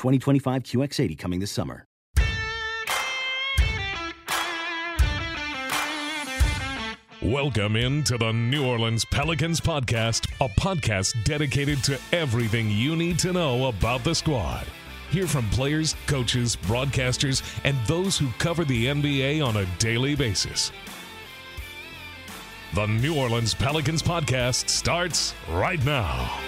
2025 QX80 coming this summer. Welcome into the New Orleans Pelicans podcast, a podcast dedicated to everything you need to know about the squad. Hear from players, coaches, broadcasters, and those who cover the NBA on a daily basis. The New Orleans Pelicans podcast starts right now.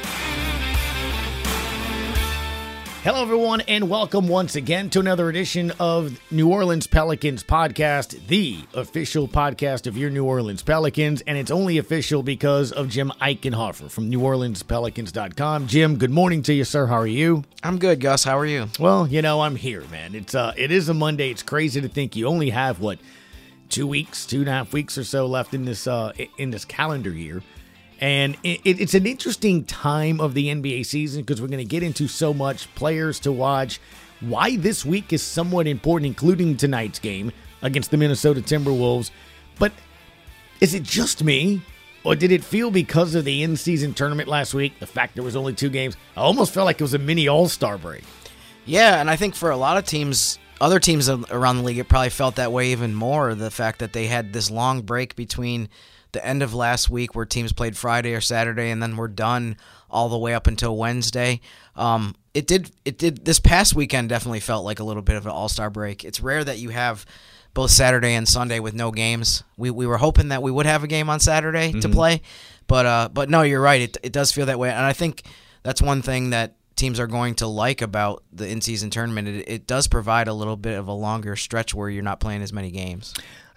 Hello, everyone, and welcome once again to another edition of New Orleans Pelicans podcast, the official podcast of your New Orleans Pelicans. And it's only official because of Jim Eichenhofer from NewOrleansPelicans.com. Jim, good morning to you, sir. How are you? I'm good, Gus. How are you? Well, you know, I'm here, man. It's uh, it is a Monday. It's crazy to think you only have what two weeks, two and a half weeks or so left in this uh in this calendar year. And it, it's an interesting time of the NBA season because we're going to get into so much players to watch. Why this week is somewhat important, including tonight's game against the Minnesota Timberwolves. But is it just me? Or did it feel because of the in season tournament last week, the fact there was only two games? I almost felt like it was a mini all star break. Yeah, and I think for a lot of teams, other teams around the league, it probably felt that way even more. The fact that they had this long break between the end of last week where teams played Friday or Saturday and then we're done all the way up until Wednesday. Um, it did it did this past weekend definitely felt like a little bit of an all-star break. It's rare that you have both Saturday and Sunday with no games. We, we were hoping that we would have a game on Saturday mm-hmm. to play, but uh, but no, you're right. It, it does feel that way, and I think that's one thing that teams are going to like about the in-season tournament. It, it does provide a little bit of a longer stretch where you're not playing as many games.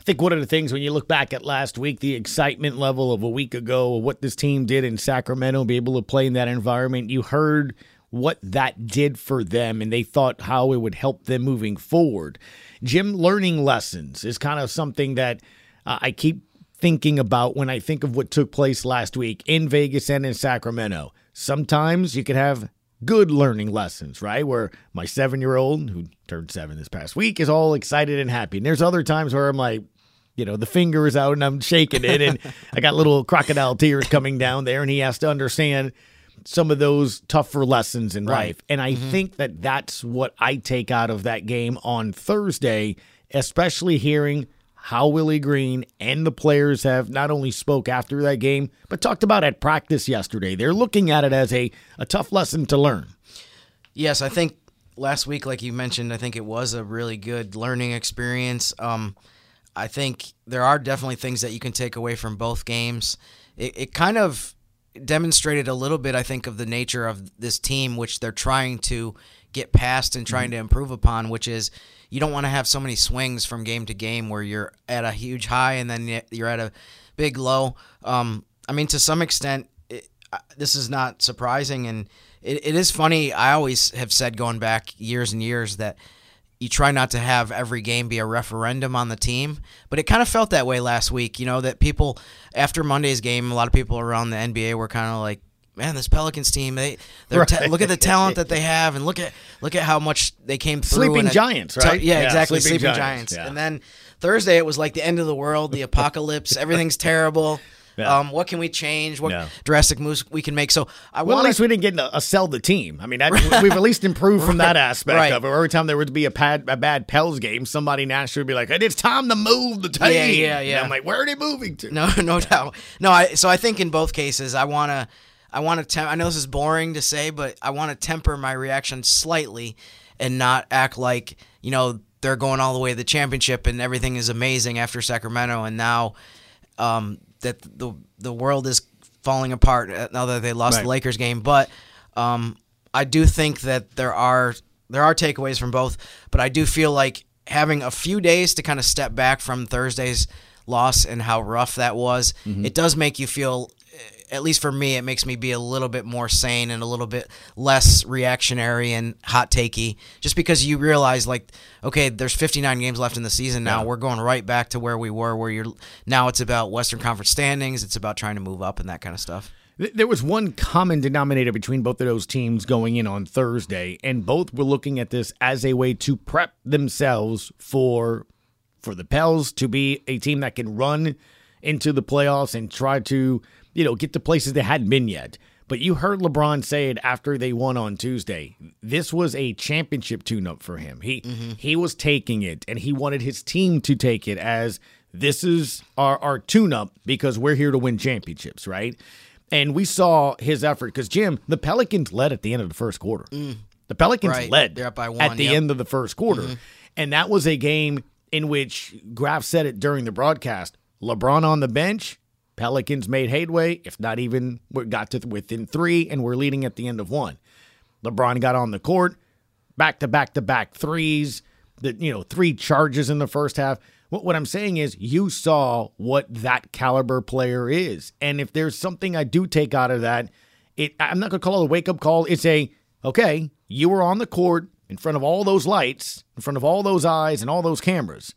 Think one of the things when you look back at last week, the excitement level of a week ago, what this team did in Sacramento, be able to play in that environment, you heard what that did for them and they thought how it would help them moving forward. Jim, learning lessons is kind of something that uh, I keep thinking about when I think of what took place last week in Vegas and in Sacramento. Sometimes you could have good learning lessons, right? Where my seven year old, who turned seven this past week, is all excited and happy. And there's other times where I'm like, you know, the finger is out and I'm shaking it. And I got little crocodile tears coming down there. And he has to understand some of those tougher lessons in right. life. And I mm-hmm. think that that's what I take out of that game on Thursday, especially hearing how Willie Green and the players have not only spoke after that game, but talked about at practice yesterday. They're looking at it as a, a tough lesson to learn. Yes, I think last week, like you mentioned, I think it was a really good learning experience. Um, I think there are definitely things that you can take away from both games. It, it kind of demonstrated a little bit, I think, of the nature of this team, which they're trying to get past and trying mm-hmm. to improve upon, which is you don't want to have so many swings from game to game where you're at a huge high and then you're at a big low. Um, I mean, to some extent, it, this is not surprising, and it, it is funny. I always have said, going back years and years, that you try not to have every game be a referendum on the team, but it kind of felt that way last week. You know that people after Monday's game, a lot of people around the NBA were kind of like, "Man, this Pelicans team, they right. ta- look at the talent that they have, and look at look at how much they came through." Sleeping Giants, right? T- yeah, yeah, exactly. Sleeping, Sleeping Giants. Giants. Yeah. And then Thursday, it was like the end of the world, the apocalypse, everything's terrible. Yeah. Um, what can we change? What drastic moves we can make? So I well, want. At least we didn't get a, a sell the team. I mean, that, we've at least improved from that aspect right. of it. Every time there would be a, pad, a bad Pels game, somebody naturally would be like, "It's time to move the team." Yeah, yeah, yeah. And I'm like, "Where are they moving to?" No, no doubt. No, I. So I think in both cases, I want to. I want to. Tem- I know this is boring to say, but I want to temper my reaction slightly, and not act like you know they're going all the way to the championship and everything is amazing after Sacramento, and now um, that the the world is falling apart uh, now that they lost Right. the Lakers game. But um, I do think that there are there are takeaways from both, but I do feel like having a few days to kind of step back from Thursday's loss and how rough that was, Mm-hmm. it does make you feel. At least for me, it makes me be a little bit more sane and a little bit less reactionary and hot takey. Just because you realize, like, okay, there's 59 games left in the season now. Yeah. We're going right back to where we were. Where you're now, it's about Western Conference standings. It's about trying to move up and that kind of stuff. There was one common denominator between both of those teams going in on Thursday, and both were looking at this as a way to prep themselves for for the Pels to be a team that can run into the playoffs and try to, you know, get to places they hadn't been yet. But you heard LeBron say it after they won on Tuesday. This was a championship tune-up for him. He mm-hmm. he was taking it, and he wanted his team to take it as this is our our tune-up because we're here to win championships, right? And we saw his effort because Jim, the Pelicans led at the end of the first quarter. Mm. The Pelicans Right. led They're up by at the yep. end of the first quarter, mm-hmm. and that was a game in which Graf said it during the broadcast. LeBron on the bench, Pelicans made headway, if not even got to within three, and we're leading at the end of one. LeBron got on the court, back to back to back threes, the you know three charges in the first half. What, what I'm saying is, you saw what that caliber player is, and if there's something I do take out of that, it I'm not gonna call it a wake up call. It's a okay, you were on the court in front of all those lights, in front of all those eyes and all those cameras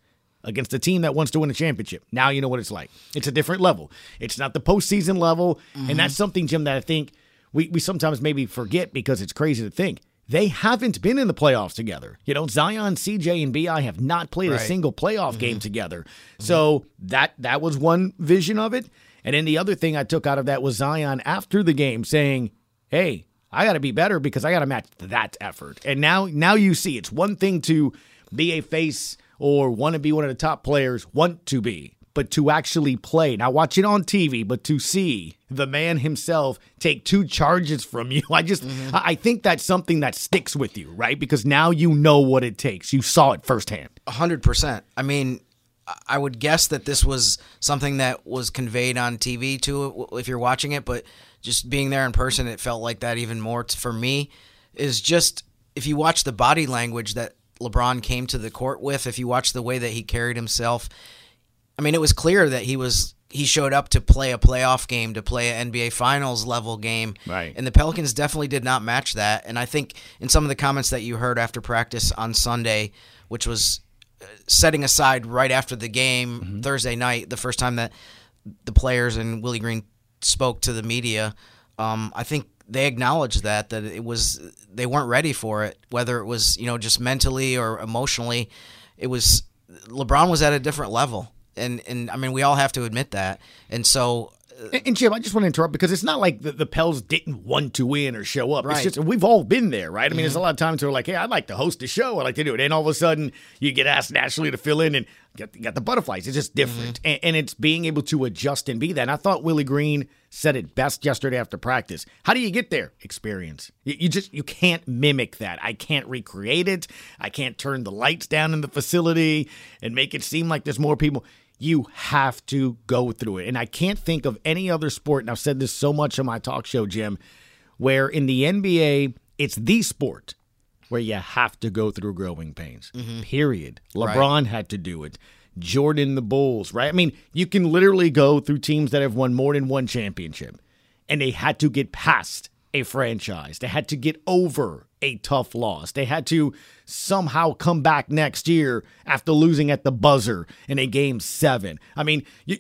against a team that wants to win a championship. Now you know what it's like. It's a different level. It's not the postseason level. And that's mm-hmm. something, Jim, that I think we, we sometimes maybe forget because it's crazy to think. They haven't been in the playoffs together. You know, Zion, CJ, and BI have not played a single playoff mm-hmm. game together. Mm-hmm. So that that was one vision of it. And then the other thing I took out of that was Zion after the game saying, Hey, I gotta be better because I gotta match that effort. And now now you see it's one thing to be a face or want to be one of the top players, want to be, but to actually play. Now watch it on TV, but to see the man himself take two charges from you, I just mm-hmm. I I think that's something that sticks with you, right? Because now you know what it takes. You saw it firsthand. A hundred percent. I mean, I- I would guess that this was something that was conveyed on TV too, if you're watching it. But just being there in person, it felt like that even more for me. Is just if you watch the body language that LeBron came to the court with, if you watch the way that he carried himself, I mean, it was clear that he was he showed up to play a playoff game, to play an NBA Finals level game, Right. And the Pelicans definitely did not match that. And I think in some of the comments that you heard after practice on Sunday, which was uh, setting aside right after the game Thursday night, the first time that the players and Willie Green spoke to the media, um, I think they acknowledged that that it was they weren't ready for it, whether it was you know just mentally or emotionally. It was LeBron was at a different level, and and I mean we all have to admit that. And so And, Jim, I just want to interrupt because it's not like the, the Pels didn't want to win or show up. It's just we've all been there, right? I mean, there's a mm-hmm. lot of times where like, hey, I'd like to host a show, I'd like to do it, and all of a sudden you get asked naturally to fill in and get got the butterflies. It's just different, mm-hmm. and, and it's being able to adjust and be that. And I thought Willie Green said it best yesterday after practice. How do you get there? Experience. You, you just you can't mimic that. I can't recreate it. I can't turn the lights down in the facility and make it seem like there's more people you have to go through it. And I can't think of any other sport, and I've said this so much on my talk show, Jim, where in the NBA, it's the sport where you have to go through growing pains. Mm-hmm. Period. LeBron had to do it. Jordan, the Bulls, right? I mean, you can literally go through teams that have won more than one championship, and they had to get past a franchise. They had to get over a tough loss. They had to somehow come back next year after losing at the buzzer in a game seven. I mean, you,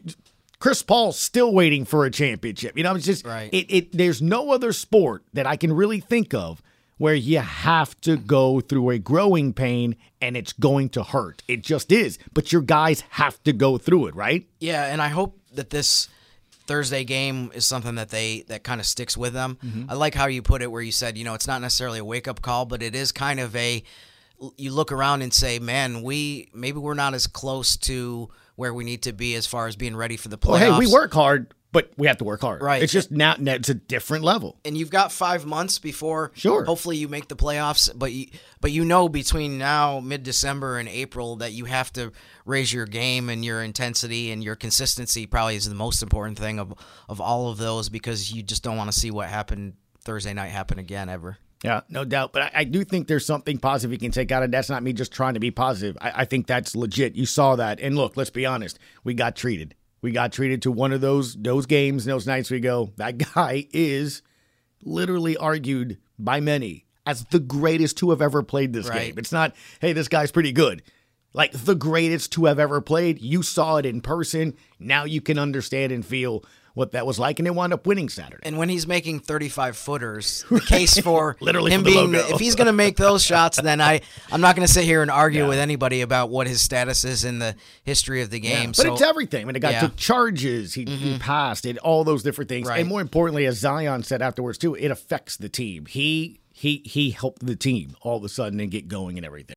Chris Paul's still waiting for a championship. You know, it's just Right. it, it. There's no other sport that I can really think of where you have to go through a growing pain and it's going to hurt. It just is. But your guys have to go through it, right? Yeah, and I hope that this Thursday game is something that they that kind of sticks with them. Mm-hmm. I like how you put it where you said, you know, it's not necessarily a wake up call, but it is kind of a you look around and say, "Man, we maybe we're not as close to where we need to be as far as being ready for the playoffs." Well, hey, we work hard but we have to work hard. Right. It's just now, now it's a different level. and you've got five months before Sure. hopefully you make the playoffs but you but you know between now mid-december and april that you have to raise your game and your intensity and your consistency probably is the most important thing of of all of those because you just don't want to see what happened thursday night happen again ever Yeah, no doubt. But I, I do think there's something positive you can take out of. That's not me just trying to be positive. I, I think that's legit. You saw that, and look, let's be honest. We got treated. We got treated to one of those those games, those nights. We go. That guy is literally argued by many as the greatest to have ever played this Right. game. It's not, hey, this guy's pretty good. Like the greatest to have ever played. You saw it in person. Now you can understand and feel what that was like, and they wound up winning Saturday. and when he's making 35 footers the case for Literally him for being logo. if he's going to make those shots then i i'm not going to sit here and argue with anybody about what his status is in the history of the game But so it's everything. When the guy Yeah. Mm-hmm. took charges, he, he passed, and all those different things. Right. And more importantly, as Zion said afterwards too, it affects the team. He he he helped the team all of a sudden and get going and everything.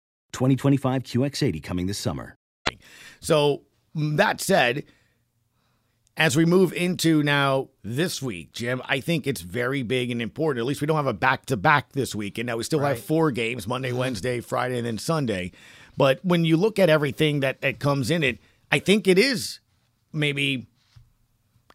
2025 QX80 coming this summer. So that said, as we move into now this week, Jim, I think it's very big and important. At least we don't have a back to back this week. And now we still have four games Monday, Wednesday, Friday, and then Sunday. But when you look at everything that, that comes in it, I think it is maybe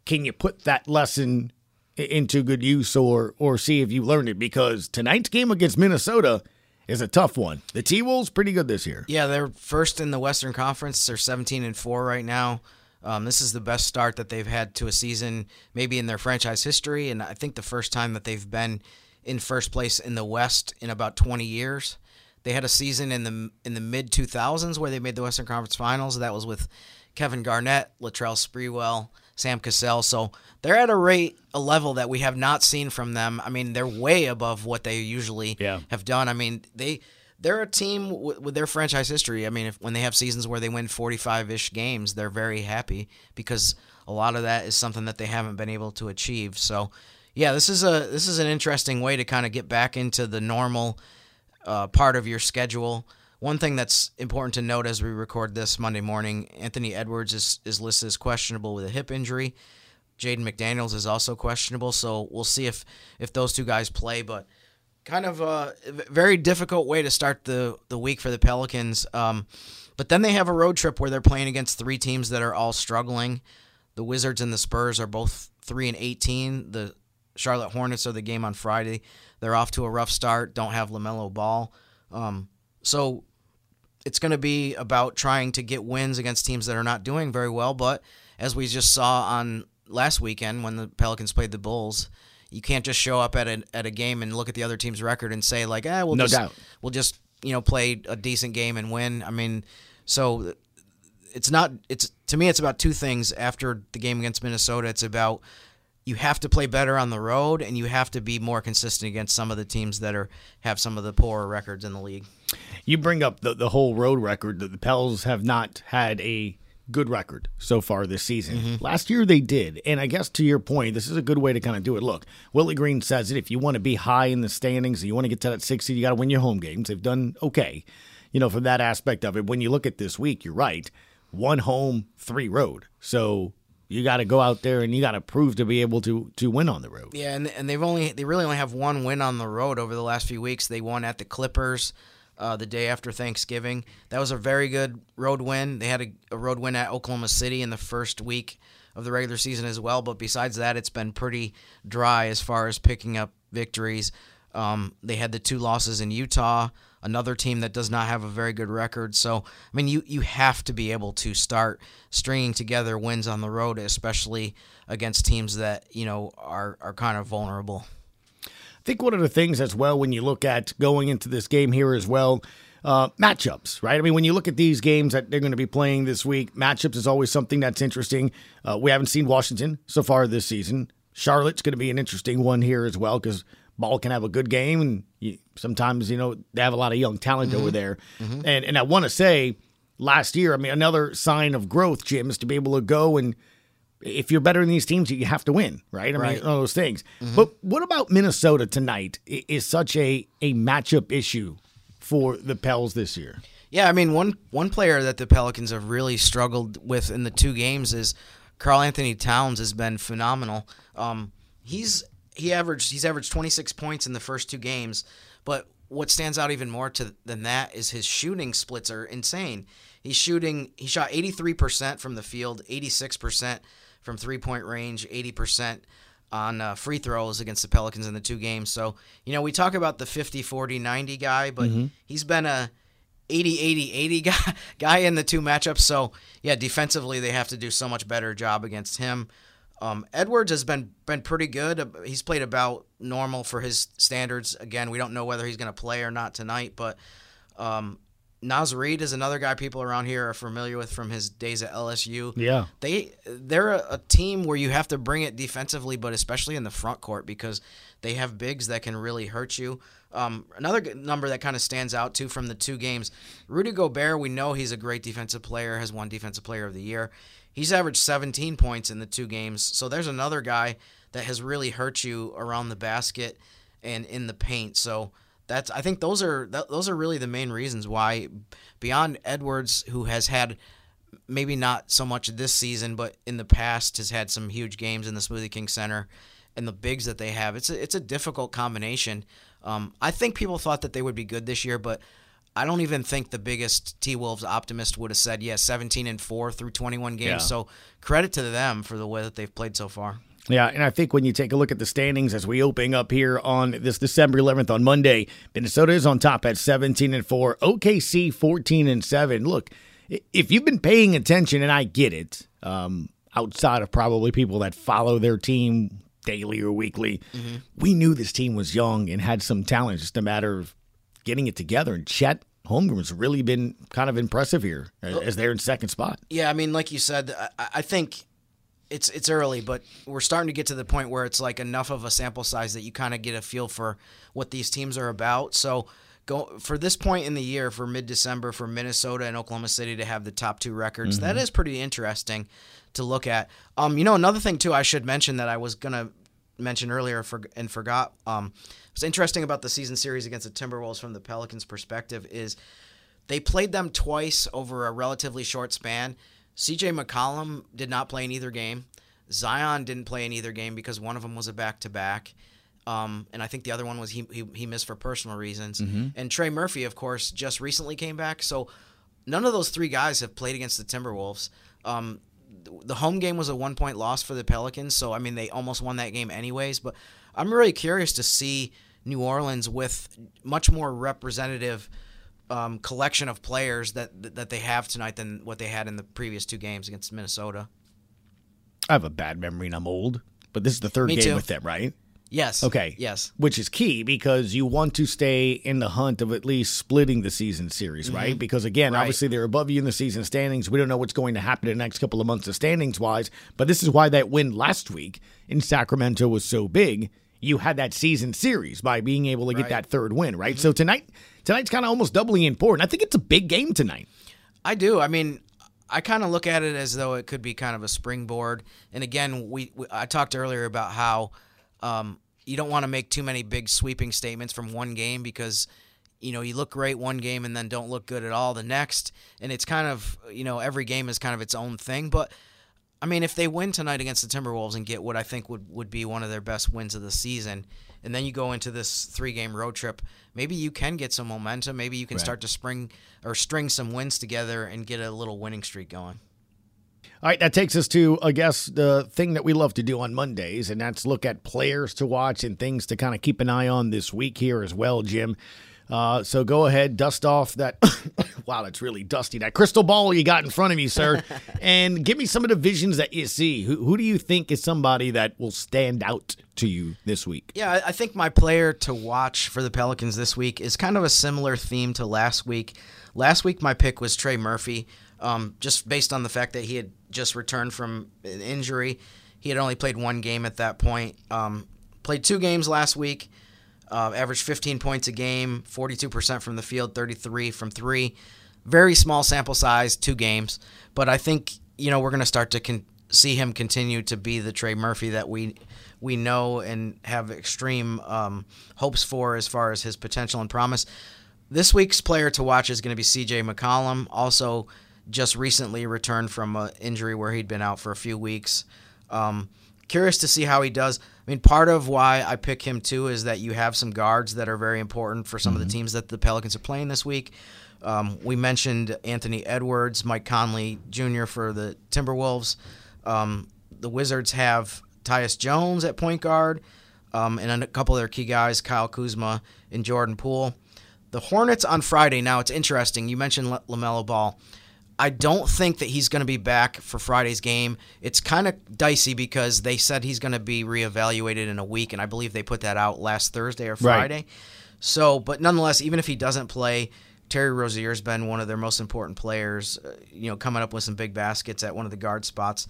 can you put that lesson into good use or or see if you learned it? Because tonight's game against Minnesota is a tough one. The T Wolves pretty good this year. Yeah, they're first in the Western Conference. They're 17 and four right now. Um, this is the best start that they've had to a season, maybe in their franchise history, and I think the first time that they've been in first place in the West in about 20 years. They had a season in the in the mid 2000s where they made the Western Conference Finals. That was with Kevin Garnett, Latrell Sprewell, Sam Cassell. So they're at a rate, a level that we have not seen from them. I mean, they're way above what they usually Yeah. have done. I mean, they they're a team with, with their franchise history. I mean, if, when they have seasons where they win 45-ish games, they're very happy because a lot of that is something that they haven't been able to achieve. So, yeah, this is a this is an interesting way to kind of get back into the normal uh, part of your schedule. One thing that's important to note as we record this Monday morning, Anthony Edwards is, is listed as questionable with a hip injury. Jaden McDaniels is also questionable, so we'll see if if those two guys play. But kind of a very difficult way to start the the week for the Pelicans. Um, but then they have a road trip where they're playing against three teams that are all struggling. The Wizards and the Spurs are both three and eighteen. The Charlotte Hornets are the game on Friday. They're off to a rough start. Don't have LaMelo Ball. Um, so it's going to be about trying to get wins against teams that are not doing very well. But as we just saw on last weekend when the Pelicans played the Bulls, you can't just show up at a at a game and look at the other team's record and say like, ah, we'll No just doubt. we'll just you know play a decent game and win. I mean, so it's not it's to me it's about two things after the game against Minnesota. It's about you have to play better on the road and you have to be more consistent against some of the teams that are have some of the poorer records in the league. You bring up the, the whole road record that the Pels have not had a good record so far this season. Mm-hmm. Last year they did. And I guess to your point, this is a good way to kind of do it. Look, Willie Green says it. If you want to be high in the standings and you want to get to that 60, you got to win your home games. They've done okay, you know, from that aspect of it. When you look at this week, you're right. One home, three road. So you got to go out there and you got to prove to be able to to win on the road. Yeah, and and they've only they really only have one win on the road over the last few weeks. They won at the Clippers uh, the day after Thanksgiving. That was a very good road win. They had a, a road win at Oklahoma City in the first week of the regular season as well. But besides that, it's been pretty dry as far as picking up victories. Um, they had the two losses in Utah, another team that does not have a very good record. So, I mean, you, you have to be able to start stringing together wins on the road, especially against teams that, you know, are, are kind of vulnerable. Think one of the things as well when you look at going into this game here as well, uh, matchups, right? I mean, when you look at these games that they're going to be playing this week, matchups is always something that's interesting. Uh, we haven't seen Washington so far this season. Charlotte's going to be an interesting one here as well because Ball can have a good game, and you, sometimes you know they have a lot of young talent over there. And and I want to say, last year, I mean, another sign of growth, Jim, is to be able to go and if you're better than these teams, you have to win, right? I Right. mean, all those things. But what about Minnesota tonight? Is such a a matchup issue for the Pels this year? Yeah, I mean one one player that the Pelicans have really struggled with in the two games is Karl-Anthony Towns has been phenomenal. Um, he's he averaged he's averaged 26 points in the first two games, but what stands out even more to than that is his shooting splits are insane. He's shooting he shot 83% from the field, 86% from three-point range, 80% on uh, free throws against the Pelicans in the two games. So, you know, we talk about the 50 40 90 guy, but he's been a 80 80 80 guy guy in the two matchups. So, yeah, defensively they have to do so much better job against him. Um, Edwards has been been pretty good. He's played about normal for his standards. Again, we don't know whether he's going to play or not tonight, but um, Naz Reid is another guy people around here are familiar with from his days at LSU. Yeah. They they're a, a team where you have to bring it defensively, but especially in the front court because they have bigs that can really hurt you. Um, another number that kind of stands out too from the two games, Rudy Gobert. We know he's a great defensive player, has won Defensive Player of the Year. He's averaged 17 points in the two games, so there's another guy that has really hurt you around the basket and in the paint. So that's I think those are th- those are really the main reasons why beyond Edwards who has had maybe not so much this season but in the past has had some huge games in the Smoothie King Center and the bigs that they have it's a, it's a difficult combination. Um, I think people thought that they would be good this year but I don't even think the biggest T Wolves optimist would have said yeah 17 and 4 through 21 games. Yeah. so credit to them for the way that they've played so far Yeah, and I think when you take a look at the standings as we open up here on this December 11th on Monday, Minnesota is on top at 17 and 4, OKC 14 and 7. Look, if you've been paying attention and I get it, um, outside of probably people that follow their team daily or weekly, we knew this team was young and had some talent, just a matter of getting it together and Chet Holmgren's really been kind of impressive here as as they're in second spot. Yeah, I mean, like you said, I, I think it's it's early, but we're starting to get to the point where it's like enough of a sample size that you kind of get a feel for what these teams are about. So, go for this point in the year, for mid December, for Minnesota and Oklahoma City to have the top two records, that is pretty interesting to look at. Um, you know, another thing too, I should mention that I was gonna mention earlier for, and forgot. Um, what's interesting about the season series against the Timberwolves from the Pelicans' perspective is they played them twice over a relatively short span. CJ McCollum did not play in either game. Zion didn't play in either game because one of them was a back to back. Um, and I think the other one was he, he, he missed for personal reasons. And Trey Murphy, of course, just recently came back. So none of those three guys have played against the Timberwolves. Um, the home game was a one point loss for the Pelicans. So, I mean, they almost won that game anyways. But I'm really curious to see New Orleans with much more representative um, collection of players that that they have tonight than what they had in the previous two games against Minnesota. I have a bad memory and I'm old, but this is the third Me game too. with them, right? Yes. Okay. Yes. Which is key because you want to stay in the hunt of at least splitting the season series, right? Because again, Mm-hmm. Right. obviously they're above you in the season standings. We don't know what's going to happen in the next couple of months of standings wise, but this is why that win last week in Sacramento was so big. You had that season series by being able to get Right. that third win, right? So tonight tonight's kind of almost doubly important. I think it's a big game tonight. I do. I mean, I kind of look at it as though it could be kind of a springboard. And again, we, we I talked earlier about how um, you don't want to make too many big sweeping statements from one game because you know you look great one game and then don't look good at all the next. And it's kind of you know every game is kind of its own thing. But I mean, if they win tonight against the Timberwolves and get what I think would would be one of their best wins of the season, and then you go into this three game road trip, maybe you can get some momentum. Maybe you can Right. start to spring or string some wins together and get a little winning streak going. All right, that takes us to, I guess, the thing that we love to do on Mondays, and that's look at players to watch and things to kind of keep an eye on this week here as well, Jim. Uh, so go ahead, dust off that. wow, that's really dusty. That crystal ball you got in front of you, sir, and give me some of the visions that you see. Who, who do you think is somebody that will stand out to you this week? Yeah, I- I think my player to watch for the Pelicans this week is kind of a similar theme to last week. Last week, my pick was Trey Murphy, um, just based on the fact that he had just returned from an injury. He had only played one game at that point. Um, played two games last week, uh, averaged 15 points a game, 42% from the field, 33 from three. Very small sample size, two games. But I think, you know, we're going to start to con- see him continue to be the Trey Murphy that we we know and have extreme um, hopes for as far as his potential and promise. This week's player to watch is going to be CJ McCollum, also just recently returned from an injury where he'd been out for a few weeks. Um, curious to see how he does. I mean, part of why I pick him too is that you have some guards that are very important for some of the teams that the Pelicans are playing this week. Um, we mentioned Anthony Edwards, Mike Conley Jr. for the Timberwolves. Um, the Wizards have Tyus Jones at point guard, um, and a couple of their key guys, Kyle Kuzma and Jordan Poole. The Hornets on Friday. Now it's interesting. You mentioned La- LaMelo Ball. I don't think that he's going to be back for Friday's game. It's kind of dicey because they said he's going to be reevaluated in a week, and I believe they put that out last Thursday or Friday. So, but nonetheless, even if he doesn't play, Terry Rozier's been one of their most important players. Uh, you know, coming up with some big baskets at one of the guard spots.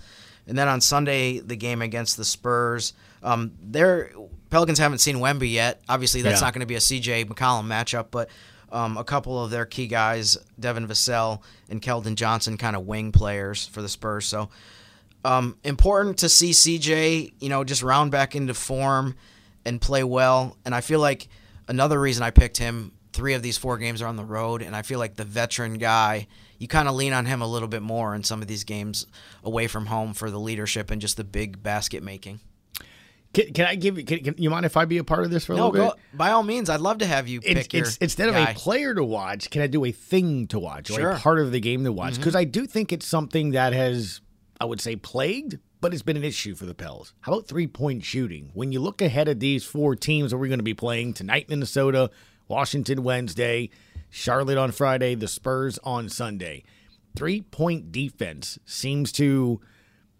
And then on Sunday, the game against the Spurs. Um, their Pelicans haven't seen Wemby yet. Obviously, that's Yeah. not going to be a CJ McCollum matchup, but um, a couple of their key guys, Devin Vassell and Keldon Johnson, kind of wing players for the Spurs. So um, important to see CJ, you know, just round back into form and play well. And I feel like another reason I picked him, three of these four games are on the road, and I feel like the veteran guy, you kind of lean on him a little bit more in some of these games away from home for the leadership and just the big basket making. Can, can I give you? Can, can you mind if I be a part of this for a No, little bit? go, by all means, I'd love to have you it's, pick it's instead of a player to watch, can I do a thing to watch or Sure. Mm-hmm. a part of the game to watch? Because I do think it's something that has, I would say, plagued, but it's been an issue for the Pels. How about three point shooting? When you look ahead at these four teams that we're going to be playing tonight, Minnesota, Washington Wednesday, Charlotte on Friday, the Spurs on Sunday. Three point defense seems to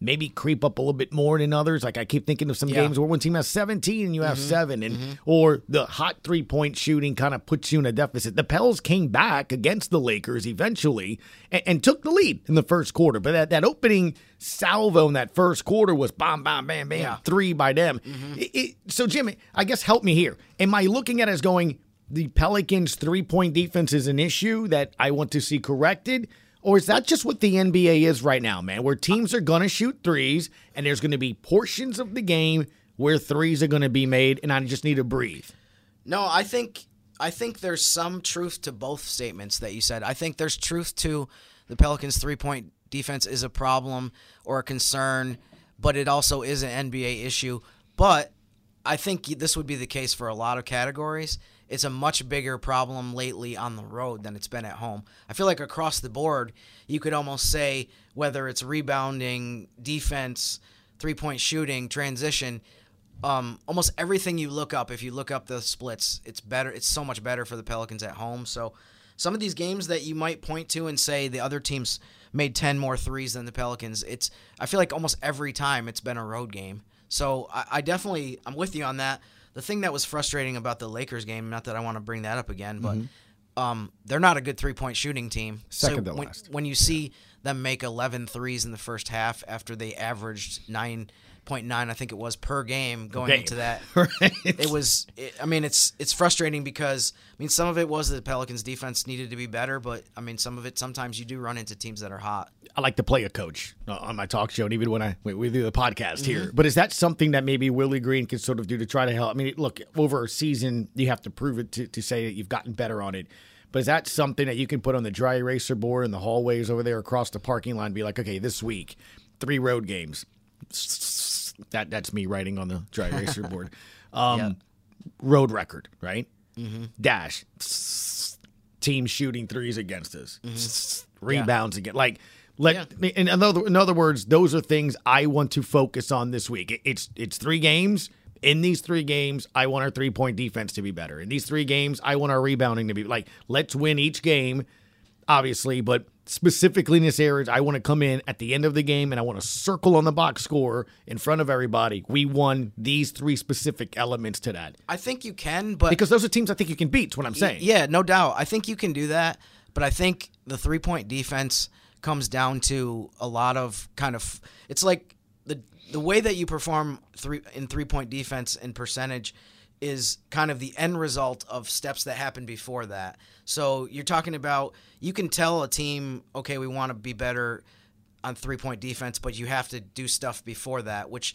maybe creep up a little bit more than others. Like I keep thinking of some Yeah. games where one team has 17 and you have mm-hmm. seven, and mm-hmm. or the hot three point shooting kind of puts you in a deficit. The Pels came back against the Lakers eventually and, and took the lead in the first quarter, but that, that opening salvo in that first quarter was bam, bam, bam, bam, Yeah. three by them. Mm-hmm. It- it- so, Jimmy, I guess help me here. Am I looking at it as going, the Pelicans' three point defense is an issue that I want to see corrected? Or is that just what the NBA is right now, man? Where teams are going to shoot threes and there's going to be portions of the game where threes are going to be made and I just need to breathe. No, I think I think there's some truth to both statements that you said. I think there's truth to the Pelicans' three point defense is a problem or a concern, but it also is an NBA issue. But I think this would be the case for a lot of categories. It's a much bigger problem lately on the road than it's been at home. I feel like across the board, you could almost say whether it's rebounding, defense, three point shooting, transition, um, almost everything you look up, if you look up the splits, it's better. It's so much better for the Pelicans at home. So some of these games that you might point to and say the other teams made 10 more threes than the Pelicans, it's I feel like almost every time it's been a road game. So I, I definitely I'm with you on that. The thing that was frustrating about the Lakers game, not that I want to bring that up again, but um, they're not a good three point shooting team. Second so to when, last. when you see them make 11 threes in the first half after they averaged nine point nine, I think it was per game going Game. into that. Right. It was. It, I mean, it's it's frustrating because I mean, some of it was the Pelicans' defense needed to be better, but I mean, some of it sometimes you do run into teams that are hot. I like to play a coach uh, on my talk show, and even when I we, we do the podcast Mm-hmm. here. But is that something that maybe Willie Green can sort of do to try to help? I mean, look, over a season, you have to prove it to, to say that you've gotten better on it. But is that something that you can put on the dry eraser board in the hallways over there across the parking lot and be like, okay, this week, three road games. That that's me writing on the dry eraser board. Um, Yeah. Road record, right? Mm-hmm. Dash. Team shooting threes against us. Mm-hmm. Rebounds again. Like let in other in other words, those are things I want to focus on this week. It- It's it's three games. In these three games, I want our three point defense to be better. In these three games, I want our rebounding to be like let's win each game, obviously, but specifically in this area, I want to come in at the end of the game and I want to circle on the box score in front of everybody. We won these three specific elements to that. I think you can, but Because those are teams I think you can beat. Is what I'm saying. Yeah, no doubt. I think you can do that, but I think the three point defense comes down to a lot of kind of it's like the the way that you perform three in three point defense in percentage is kind of the end result of steps that happened before that. So you're talking about you can tell a team, okay, we want to be better on three point defense, but you have to do stuff before that, which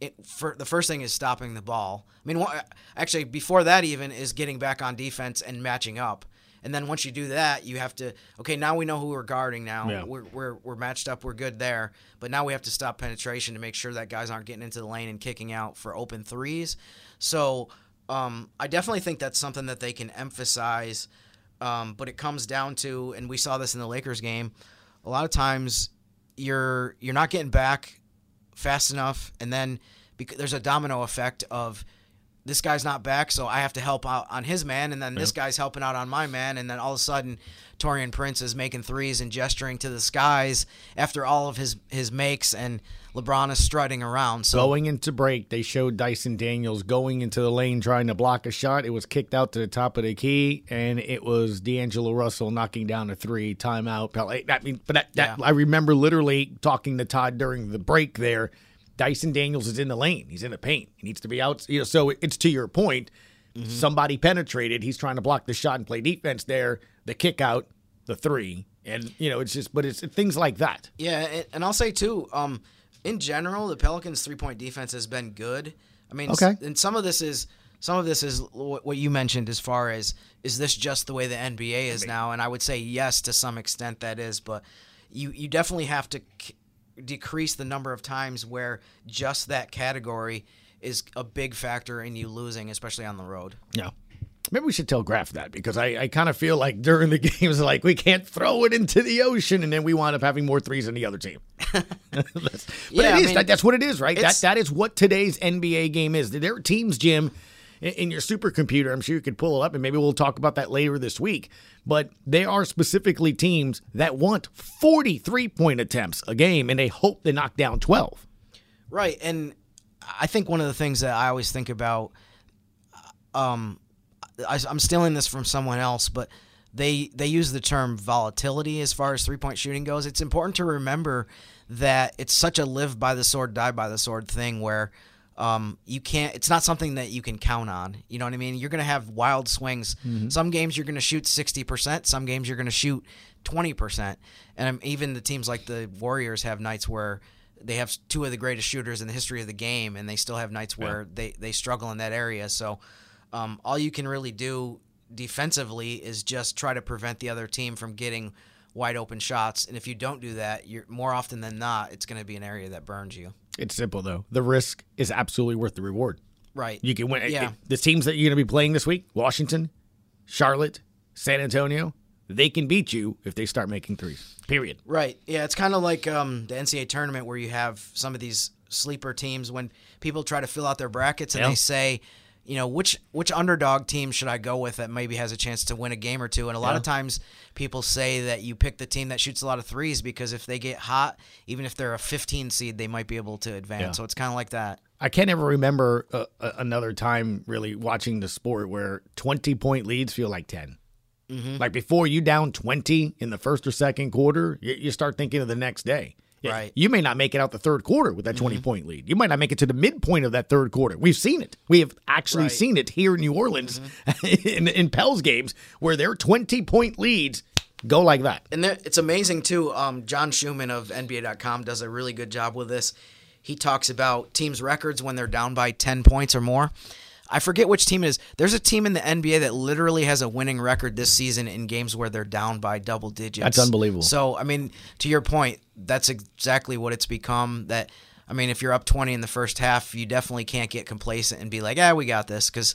it, for, the first thing is stopping the ball. I mean, wha- actually, before that even is getting back on defense and matching up. And then once you do that, you have to okay. Now we know who we're guarding. Now Yeah. we're, we're we're matched up. We're good there. But now we have to stop penetration to make sure that guys aren't getting into the lane and kicking out for open threes. So um, I definitely think that's something that they can emphasize. Um, but it comes down to, and we saw this in the Lakers game. A lot of times, you're you're not getting back fast enough, and then there's a domino effect of this guy's not back, so I have to help out on his man, and then this guy's helping out on my man, and then all of a sudden, Taurean Prince is making threes and gesturing to the skies after all of his his makes, and LeBron is strutting around. So Going into break, they showed Dyson Daniels going into the lane trying to block a shot. It was kicked out to the top of the key, and it was D'Angelo Russell knocking down a three. Timeout. I mean, but that, that Yeah. I remember literally talking to Todd during the break there. Dyson Daniels is in the lane. He's in the paint. He needs to be out. You know, so it's to your point. Somebody penetrated. He's trying to block the shot and play defense there. The kick out, the three, and you know, it's just. But it's things like that. Yeah, and- I'll say too, um, in general, the Pelicans' three point defense has been good. I mean, Okay. and some of this is some of this is what you mentioned as far as is this just the way the NBA is now? And I would say yes to some extent that is, but you you definitely have to decrease the number of times where just that category is a big factor in you losing, especially on the road. Yeah. Maybe we should tell Graf that because I, I kind of feel like during the games, like we can't throw it into the ocean, and then we wind up having more threes than the other team. But Yeah, it I mean, that, that's what it is, right? That that is what today's NBA game is. There are teams, Jim, in, your supercomputer. I'm sure you could pull it up, and maybe we'll talk about that later this week. But they are specifically teams that want 43 point attempts a game, and they hope they knock down 12. Right, and I think one of the things that I always think about, um, I, I'm stealing this from someone else, but they they use the term volatility as far as three point shooting goes. It's important to remember that it's such a live by the sword, die by the sword thing where. Um, you can't. It's not something that you can count on. You know what I mean? You're gonna have wild swings. Some games you're gonna shoot sixty percent. Some games you're gonna shoot twenty percent. And um, even the teams like the Warriors have nights where they have two of the greatest shooters in the history of the game, and they still have nights where they, they struggle in that area. So, um, all you can really do defensively is just try to prevent the other team from getting wide open shots. And if you don't do that, you're more often than not, it's going to be an area that burns you. It's simple, though. The risk is absolutely worth the reward. Right. You can win. Yeah. The teams that you're going to be playing this week Washington, Charlotte, San Antonio they can beat you if they start making threes. Period. Right. Yeah, it's kind of like um, the NCAA tournament where you have some of these sleeper teams when people try to fill out their brackets and Yeah. they say, you know, which which underdog team should I go with that maybe has a chance to win a game or two? And a lot of times people say that you pick the team that shoots a lot of threes because if they get hot, even if they're a 15 seed, they might be able to advance. Yeah. So it's kind of like that. I can't ever remember uh, uh, another time really watching the sport where 20 point leads feel like 10. Like before you down 20 in the first or second quarter, you, you start thinking of the next day. Right. You may not make it out the third quarter with that 20 point lead. You might not make it to the midpoint of that third quarter. We've seen it. We have actually Right. seen it here in New Orleans in, in Pels games where their 20 point leads go like that. And there, it's amazing too. Um, John Schumann of NBA.com does a really good job with this. He talks about teams' records when they're down by ten points or more. I forget which team it is. There's a team in the NBA that literally has a winning record this season in games where they're down by double digits. That's unbelievable. So, I mean, to your point, that's exactly what it's become. That I mean, if you're up 20 in the first half, you definitely can't get complacent and be like, "Yeah, we got this," because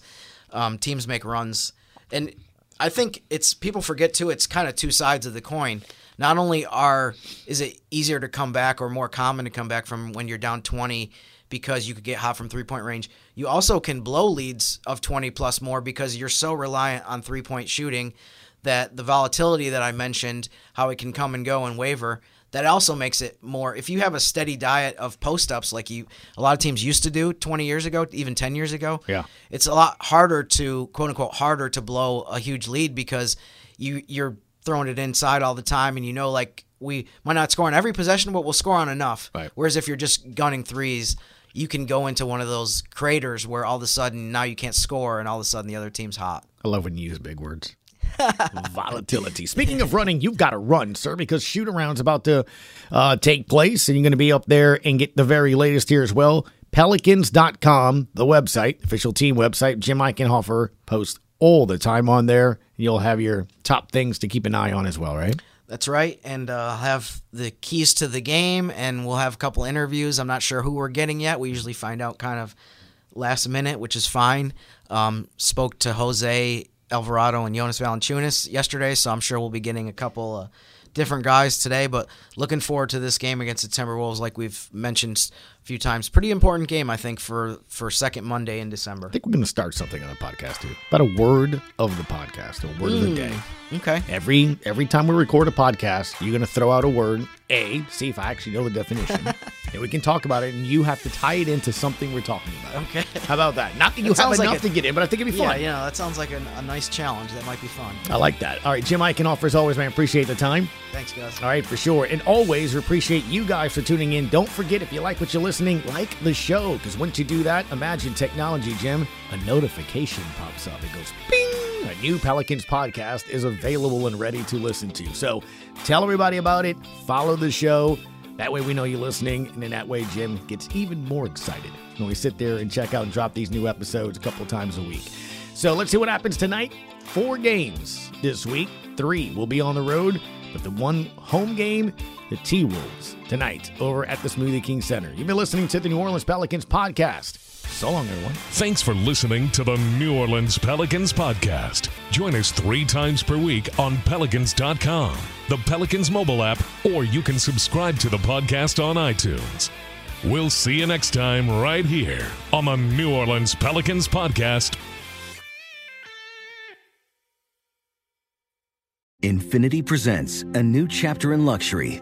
um, teams make runs, and I think it's people forget too. It's kind of two sides of the coin. Not only are is it easier to come back or more common to come back from when you're down 20 because you could get hot from three point range. You also can blow leads of 20 plus more because you're so reliant on three point shooting that the volatility that I mentioned, how it can come and go and waver, that also makes it more. If you have a steady diet of post ups like you, a lot of teams used to do 20 years ago, even 10 years ago, Yeah. it's a lot harder to quote unquote harder to blow a huge lead because you you're throwing it inside all the time and you know like we might not score on every possession but we'll score on enough Right. whereas if you're just gunning threes you can go into one of those craters where all of a sudden now you can't score and all of a sudden the other team's hot I love when you use big words. Volatility. Speaking of running, you've got to run, sir, because shoot around's about to uh, take place, and you're going to be up there and get the very latest here as well. Pelicans.com, the website, official team website. Jim Eichenhofer posts all the time on there. You'll have your top things to keep an eye on as well, right? That's right. And uh, I'll have the keys to the game, and we'll have a couple interviews. I'm not sure who we're getting yet. We usually find out kind of last minute, which is fine. Um, spoke to Jose Alvarado and Jonas Valanciunas yesterday, so I'm sure we'll be getting a couple uh, different guys today. But looking forward to this game against the Timberwolves, like we've mentioned a few times. Pretty important game, I think, for for second Monday in December. I think we're going to start something on the podcast, too. About a word of the podcast, a word of the hmm. day. Okay. Every every time we record a podcast, you're gonna throw out a word. A, see if I actually know the definition, and we can talk about it. And you have to tie it into something we're talking about. Okay. How about that? Not that you That have sounds like enough a- to get in, but I think it'd be Yeah, fun. yeah, that sounds like a, a nice challenge. That might be fun. I like that. All right, Jim Eichenhofer, as always, man. Appreciate the time. Thanks, guys. All right, for sure. And always we appreciate you guys for tuning in. Don't forget, if you like what you're listening, like the show. Because once you do that, imagine technology, Jim, a notification pops up. It goes bing. A new Pelicans podcast is available and ready to listen to. So tell everybody about it. Follow the show. That way we know you're listening. And in that way, Jim gets even more excited when we sit there and check out and drop these new episodes a couple times a week. So let's see what happens tonight. Four games this week. Three will be on the road, but the one home game, the T Wolves, tonight over at the Smoothie King Center. You've been listening to the New Orleans Pelicans podcast. So long, everyone. Thanks for listening to the New Orleans Pelicans podcast. Join us three times per week on Pelicans.com, the Pelicans mobile app, or you can subscribe to the podcast on iTunes. We'll see you next time right here on the New Orleans Pelicans podcast Infiniti presents a new chapter in luxury,